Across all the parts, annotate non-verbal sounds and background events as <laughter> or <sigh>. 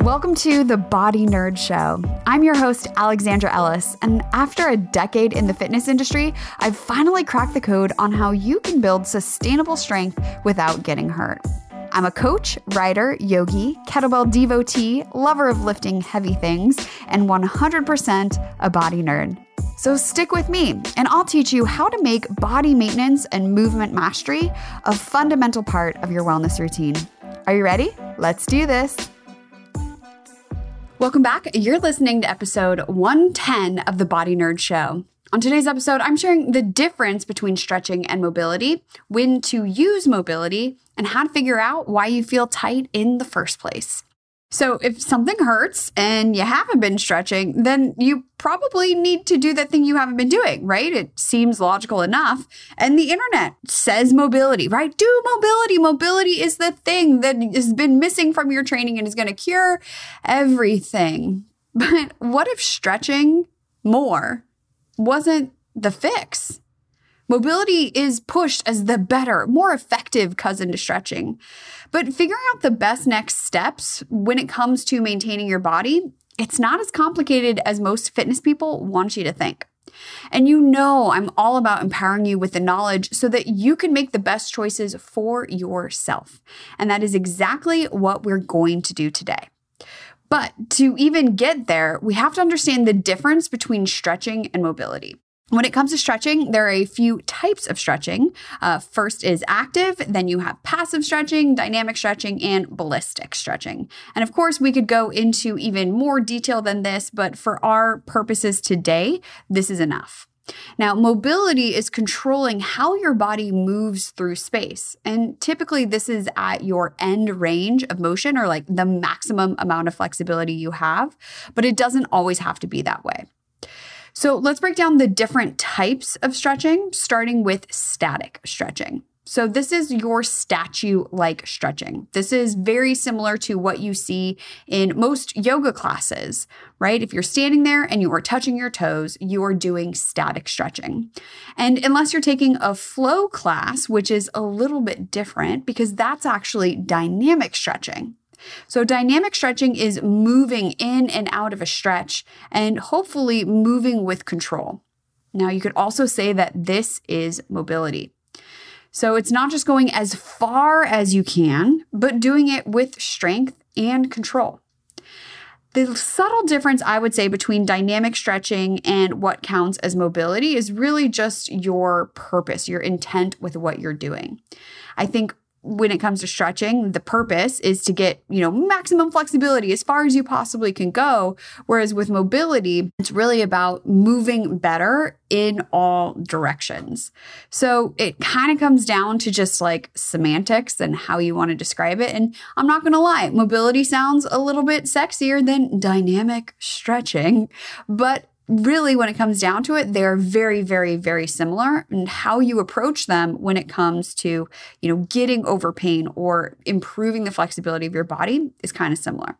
Welcome to the Body Nerd Show. I'm your host, Alexandra Ellis, and after a decade in the fitness industry, I've finally cracked the code on how you can build sustainable strength without getting hurt. I'm a coach, writer, yogi, kettlebell devotee, lover of lifting heavy things, and 100% a body nerd. So stick with me, and I'll teach you how to make body maintenance and movement mastery a fundamental part of your wellness routine. Are you ready? Let's do this. Welcome back. You're listening to episode 110 of the Body Nerd Show. On today's episode, I'm sharing the difference between stretching and mobility, when to use mobility, and how to figure out why you feel tight in the first place. So, if something hurts and you haven't been stretching, then you probably need to do that thing you haven't been doing, right? It seems logical enough. And the internet says mobility, right? Do mobility. Mobility is the thing that has been missing from your training and is going to cure everything. <laughs> But what if stretching more wasn't the fix? Mobility is pushed as the better, more effective cousin to stretching. But figuring out the best next steps when it comes to maintaining your body, it's not as complicated as most fitness people want you to think. And you know, I'm all about empowering you with the knowledge so that you can make the best choices for yourself. And that is exactly what we're going to do today. But to even get there, we have to understand the difference between stretching and mobility. When it comes to stretching, there are a few types of stretching. Uh, first is active, then you have passive stretching, dynamic stretching, and ballistic stretching. And of course, we could go into even more detail than this, but for our purposes today, this is enough. Now, mobility is controlling how your body moves through space. And typically, this is at your end range of motion or like the maximum amount of flexibility you have, but it doesn't always have to be that way. So let's break down the different types of stretching, starting with static stretching. So, this is your statue like stretching. This is very similar to what you see in most yoga classes, right? If you're standing there and you are touching your toes, you are doing static stretching. And unless you're taking a flow class, which is a little bit different because that's actually dynamic stretching. So, dynamic stretching is moving in and out of a stretch and hopefully moving with control. Now, you could also say that this is mobility. So, it's not just going as far as you can, but doing it with strength and control. The subtle difference, I would say, between dynamic stretching and what counts as mobility is really just your purpose, your intent with what you're doing. I think when it comes to stretching, the purpose is to get, you know, maximum flexibility as far as you possibly can go. Whereas with mobility, it's really about moving better in all directions. So it kind of comes down to just like semantics and how you want to describe it. And I'm not going to lie, mobility sounds a little bit sexier than dynamic stretching, <laughs> but really, when it comes down to it, they're very, very, very similar. And how you approach them when it comes to, you know, getting over pain or improving the flexibility of your body is kind of similar.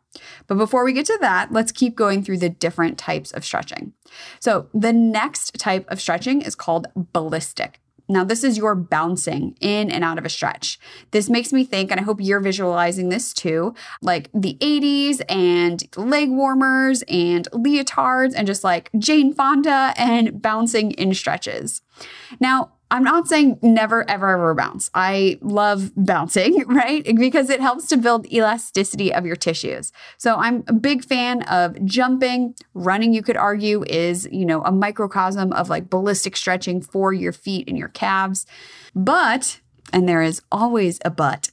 But before we get to that, let's keep going through the different types of stretching. So the next type of stretching is called ballistic. Now, this is your bouncing in and out of a stretch. This makes me think, and I hope you're visualizing this too, like the 80s and leg warmers and leotards and just like Jane Fonda and bouncing in stretches. Now, I'm not saying never, ever, ever bounce. I love bouncing, <laughs> right? Because it helps to build elasticity of your tissues. So I'm a big fan of jumping. Running, you could argue, is, you know, a microcosm of like ballistic stretching for your feet and your calves. But, and there is always a but,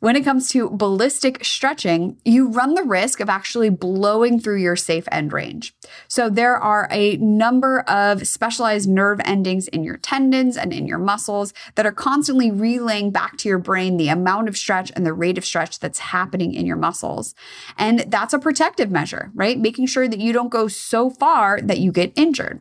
when it comes to ballistic stretching, you run the risk of actually blowing through your safe end range. So, there are a number of specialized nerve endings in your tendons and in your muscles that are constantly relaying back to your brain the amount of stretch and the rate of stretch that's happening in your muscles. And that's a protective measure, right? Making sure that you don't go so far that you get injured.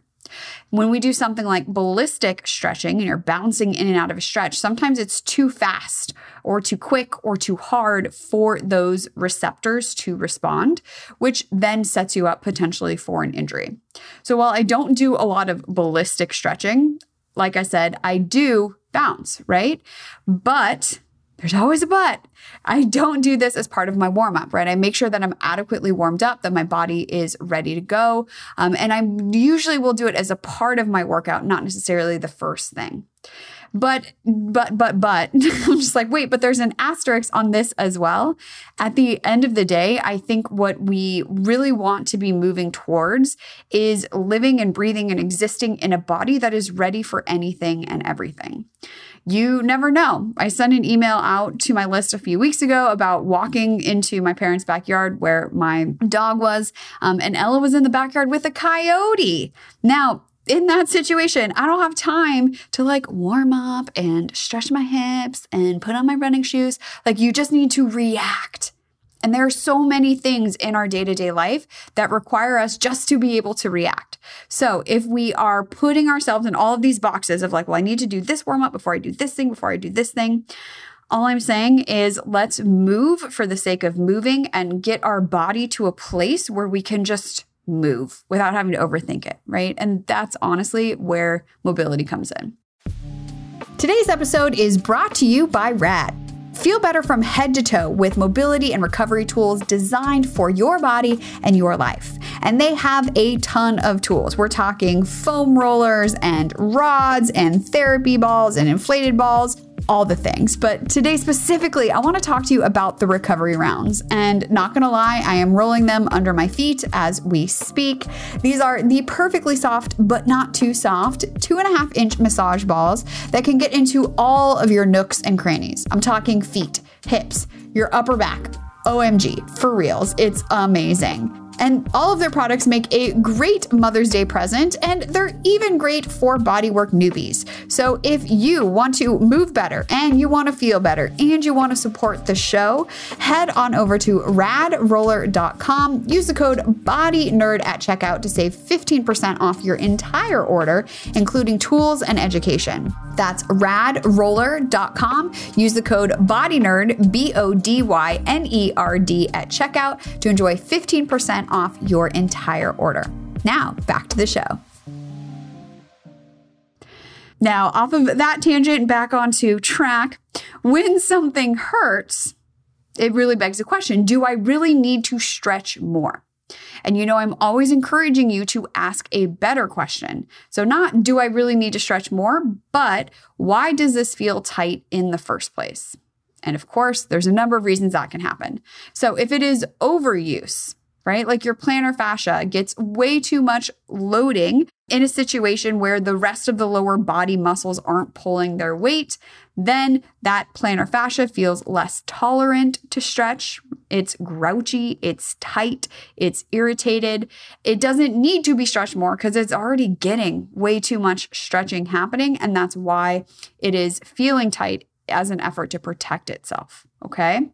When we do something like ballistic stretching and you're bouncing in and out of a stretch, sometimes it's too fast or too quick or too hard for those receptors to respond, which then sets you up potentially for an injury. So while I don't do a lot of ballistic stretching, like I said, I do bounce, right? But there's always a but. I don't do this as part of my warm up, right? I make sure that I'm adequately warmed up, that my body is ready to go. Um, and I usually will do it as a part of my workout, not necessarily the first thing. But, but, but, but, <laughs> I'm just like, wait, but there's an asterisk on this as well. At the end of the day, I think what we really want to be moving towards is living and breathing and existing in a body that is ready for anything and everything you never know. I sent an email out to my list a few weeks ago about walking into my parents' backyard where my dog was, um, and Ella was in the backyard with a coyote. Now, in that situation, I don't have time to like warm up and stretch my hips and put on my running shoes. Like, you just need to react. And there are so many things in our day to day life that require us just to be able to react. So if we are putting ourselves in all of these boxes of like, well, I need to do this warm up before I do this thing, before I do this thing. All I'm saying is let's move for the sake of moving and get our body to a place where we can just move without having to overthink it, right? And that's honestly where mobility comes in. Today's episode is brought to you by RAD. Feel better from head to toe with mobility and recovery tools designed for your body and your life. And they have a ton of tools. We're talking foam rollers and rods and therapy balls and inflated balls all the things. But today, specifically, I want to talk to you about the recovery rounds. And not gonna lie, I am rolling them under my feet as we speak. These are the perfectly soft, but not too soft, two and a half inch massage balls that can get into all of your nooks and crannies. I'm talking feet, hips, your upper back. OMG, for reals, it's amazing. And all of their products make a great Mother's Day present, and they're even great for bodywork newbies. So if you want to move better and you want to feel better and you want to support the show, head on over to radroller.com. Use the code BODYNERD at checkout to save 15% off your entire order, including tools and education. That's radroller.com. Use the code BODYNERD, B O D Y N E R D, at checkout to enjoy 15% off your entire order. Now, back to the show. Now, off of that tangent, back onto track. When something hurts, it really begs the question do I really need to stretch more? And you know, I'm always encouraging you to ask a better question. So, not do I really need to stretch more, but why does this feel tight in the first place? And of course, there's a number of reasons that can happen. So, if it is overuse, right? Like your plantar fascia gets way too much loading in a situation where the rest of the lower body muscles aren't pulling their weight, then that plantar fascia feels less tolerant to stretch. It's grouchy, it's tight, it's irritated. It doesn't need to be stretched more because it's already getting way too much stretching happening. And that's why it is feeling tight as an effort to protect itself. Okay.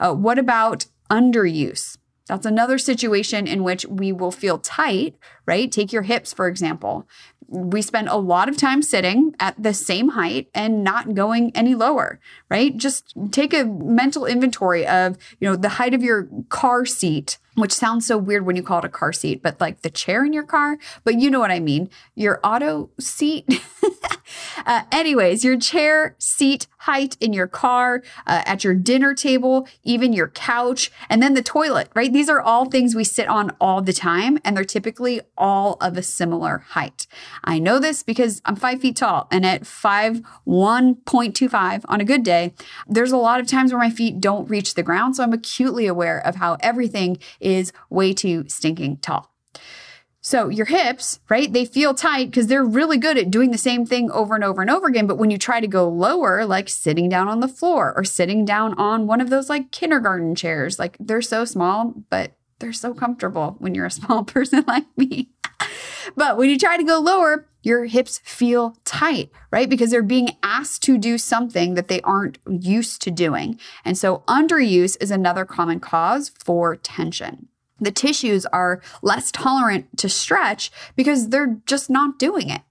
Uh, what about underuse? That's another situation in which we will feel tight, right? Take your hips, for example. We spend a lot of time sitting at the same height and not going any lower, right? Just take a mental inventory of, you know, the height of your car seat which sounds so weird when you call it a car seat, but like the chair in your car, but you know what I mean. Your auto seat. <laughs> uh, anyways, your chair seat height in your car, uh, at your dinner table, even your couch, and then the toilet, right? These are all things we sit on all the time, and they're typically all of a similar height. I know this because I'm five feet tall, and at five one point two five on a good day, there's a lot of times where my feet don't reach the ground. So I'm acutely aware of how everything is way too stinking tall. So your hips, right? They feel tight because they're really good at doing the same thing over and over and over again. But when you try to go lower, like sitting down on the floor or sitting down on one of those like kindergarten chairs, like they're so small, but they're so comfortable when you're a small <laughs> person like me. but when you try to go lower, your hips feel tight, right? Because they're being asked to do something that they aren't used to doing. And so underuse is another common cause for tension. The tissues are less tolerant to stretch because they're just not doing it.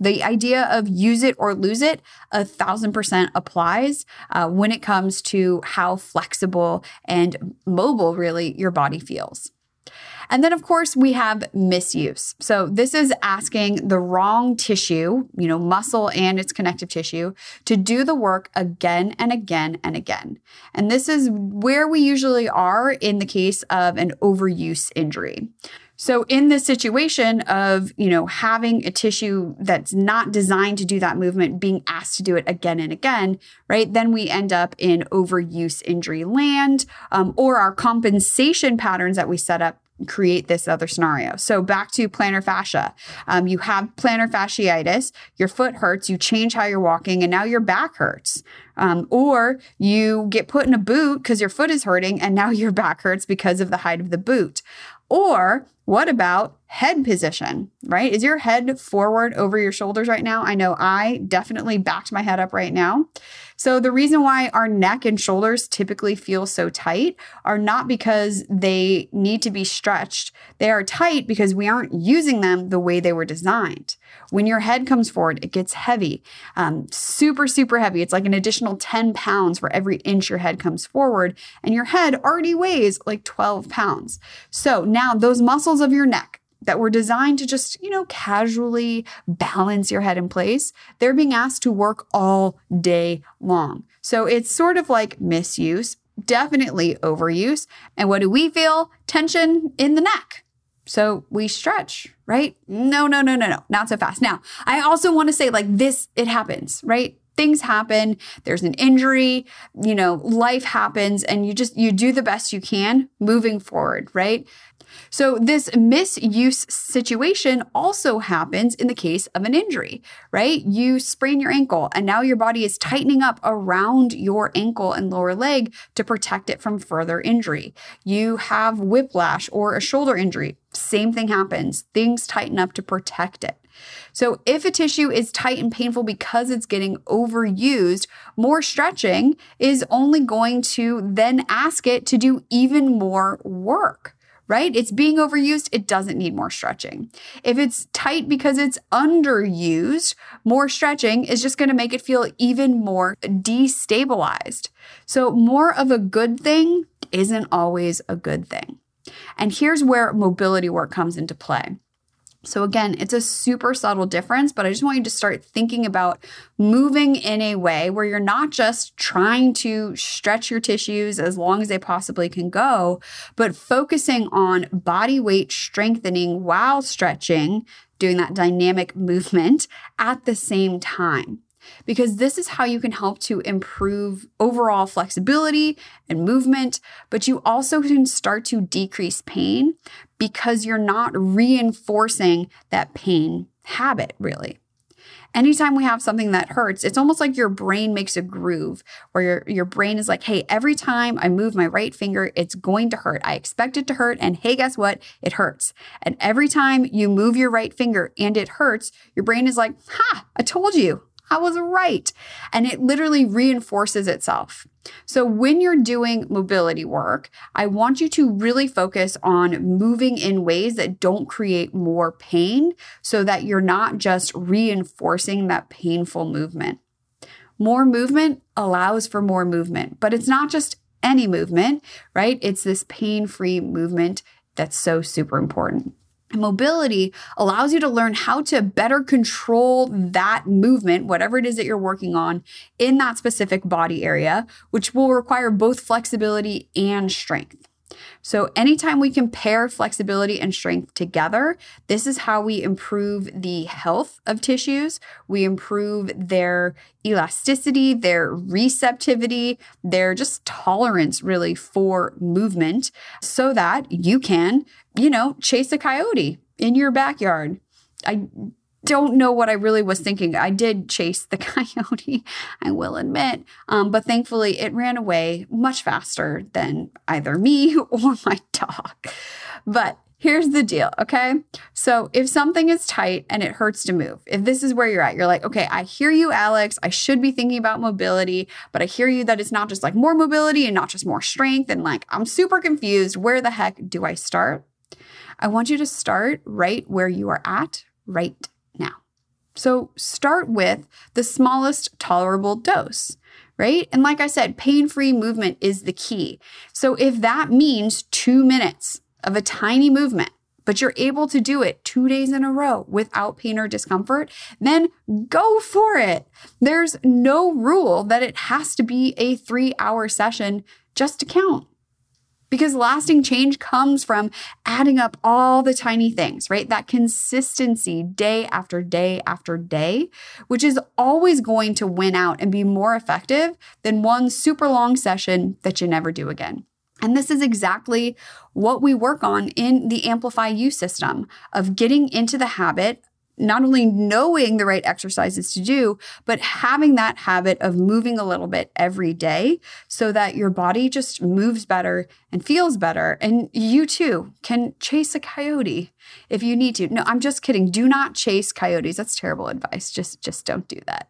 The idea of use it or lose it, a thousand percent applies uh, when it comes to how flexible and mobile really your body feels. And then, of course, we have misuse. So, this is asking the wrong tissue, you know, muscle and its connective tissue, to do the work again and again and again. And this is where we usually are in the case of an overuse injury. So in this situation of, you know, having a tissue that's not designed to do that movement being asked to do it again and again, right? Then we end up in overuse injury land um, or our compensation patterns that we set up create this other scenario. So back to plantar fascia. Um, you have plantar fasciitis, your foot hurts, you change how you're walking, and now your back hurts. Um, or you get put in a boot because your foot is hurting, and now <laughs> your back hurts because of the height of the boot. Or what about head position, right? Is your head forward over your shoulders right now? I know I definitely backed my head up right now. So, the reason why our neck and shoulders typically feel so tight are not because they need to be stretched. They are tight because we aren't using them the way they were designed. When your head comes forward, it gets heavy, um, super, super heavy. It's like an additional 10 pounds for every inch your head comes forward, and your head already weighs like 12 pounds. So, now those muscles of your neck, that were designed to just, you know, casually balance your head in place, they're being asked to work all day long. So it's sort of like misuse, definitely overuse. And what do we feel? Tension in the neck. So we stretch, right? No, no, no, no, no, not so fast. Now, I also want to say, like, this, it happens, right? things happen there's an injury you know life happens and you just you do the best you can moving forward right so, this misuse situation also happens in the case of an injury, right? You sprain your ankle and now your body is tightening up around your ankle and lower leg to protect it from further injury. You have whiplash or a shoulder injury, same thing happens. Things tighten up to protect it. So, if a tissue is tight and painful because it's getting overused, more stretching is only going to then ask it to do even more work right? It's being overused. It doesn't need more stretching. If it's tight because it's underused, more stretching is just going to make it feel even more destabilized. So, more of a good thing isn't always a good thing. And here's where mobility work comes into play. So, again, it's a super subtle difference, but I just want you to start thinking about moving in a way where you're not just trying to stretch your tissues as long as they possibly can go, but focusing on body weight strengthening while stretching, doing that dynamic <laughs> movement at the same time. Because this is how you can help to improve overall flexibility and movement, but you also can start to decrease pain because you're not reinforcing that pain habit, really. Anytime we have something that hurts, it's almost like your brain makes a groove where your, your brain is like, hey, every time I move my right finger, it's going to hurt. I expect it to hurt. And hey, guess what? It hurts. And every time you move your right finger and it hurts, your brain is like, ha, I told you. I was right. And it literally reinforces itself. So, when you're doing mobility work, I want you to really focus on moving in ways that don't create more pain so that you're not just reinforcing that painful movement. More movement allows for more movement, but it's not just any movement, right? It's this pain free movement that's so super important. Mobility allows you to learn how to better control that movement, whatever it is that you're working on in that specific body area, which will require both flexibility and strength. So, anytime we compare flexibility and strength together, this is how we improve the health of tissues. We improve their elasticity, their receptivity, their just tolerance really for movement so that you can, you know, chase a coyote in your backyard. I don't know what I really was thinking. I did chase the <laughs> coyote, I will admit, um, but thankfully it ran away much faster than either me <laughs> or my dog. But here's the deal, okay? So if something is tight and it hurts to move, if this is where you're at, you're like, okay, I hear you, Alex. I should be thinking about mobility, but I hear you that it's not just like more mobility and not just more strength. And like, I'm super confused. Where the heck do I start? I want you to start right where you are at right now. So start with the smallest tolerable dose, right? And like I said, pain free movement is the key. So if that means two minutes of a tiny movement, but you're able to do it two days in a row without pain or discomfort, then go for it. There's no rule that it has to be a three hour session just to count. Because lasting change comes from adding up all the tiny things, right? That consistency day after day after day, which is always going to win out and be more effective than one super long session that you never do again. And this is exactly what we work on in the Amplify You system of getting into the habit not only knowing the right exercises to do, but having that habit of moving a little bit every day so that your body just moves better and feels better. And you too can chase a coyote if you need to. No, I'm just kidding. Do not chase coyotes. That's terrible advice. Just just don't do that.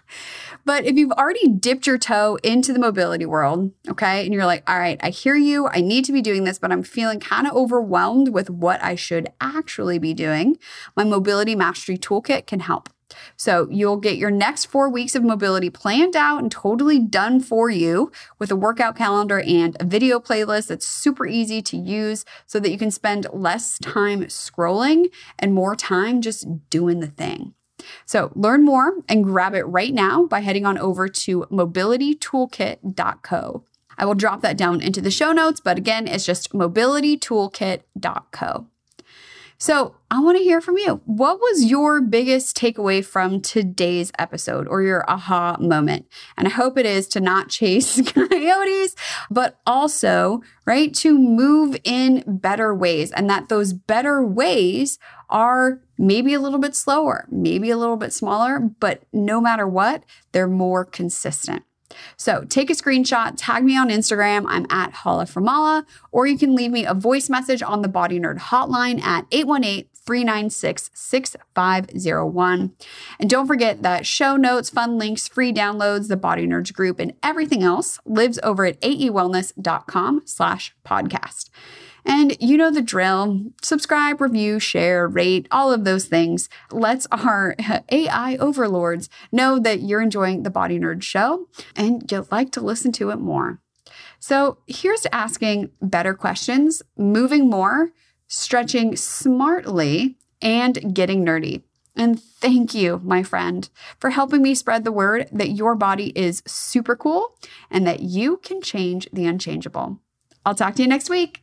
<laughs> but if you've already dipped your toe into the mobility world, okay, and you're like, "All right, I hear you. I need to be doing this, but I'm feeling kind of overwhelmed with what I should actually be doing." My mobility mastery toolkit can help. So you'll get your next four weeks of mobility planned out and totally done for you with a workout calendar and a video playlist that's super easy to use so that you can spend less time scrolling and more time just doing the thing. So learn more and grab it right now by heading on over to mobilitytoolkit.co. I will drop that down into the show notes, but again, it's just mobilitytoolkit.co. So I want to hear from you. What was your biggest takeaway from today's episode or your aha moment? And I hope it is to not chase <laughs> coyotes, but also, right, to move in better ways and that those better ways are maybe a little bit slower, maybe a little bit smaller, but no matter what, they're more consistent. So take a screenshot, tag me on Instagram. I'm at Hala Mala, or you can leave me a voice message on the Body Nerd hotline at 818 396 6501. And don't forget that show notes, fun links, free downloads, the Body Nerds group, and everything else lives over at aewellness.com slash podcast. And you know the drill subscribe, review, share, rate, all of those things. Let's our <laughs> AI overlords know that you're enjoying the Body Nerd show and you'd like to listen to it more. So here's asking better questions, moving more, stretching smartly, and getting nerdy. And thank you, my friend, for helping me spread the word that your body is super cool and that you can change the unchangeable. I'll talk to you next week.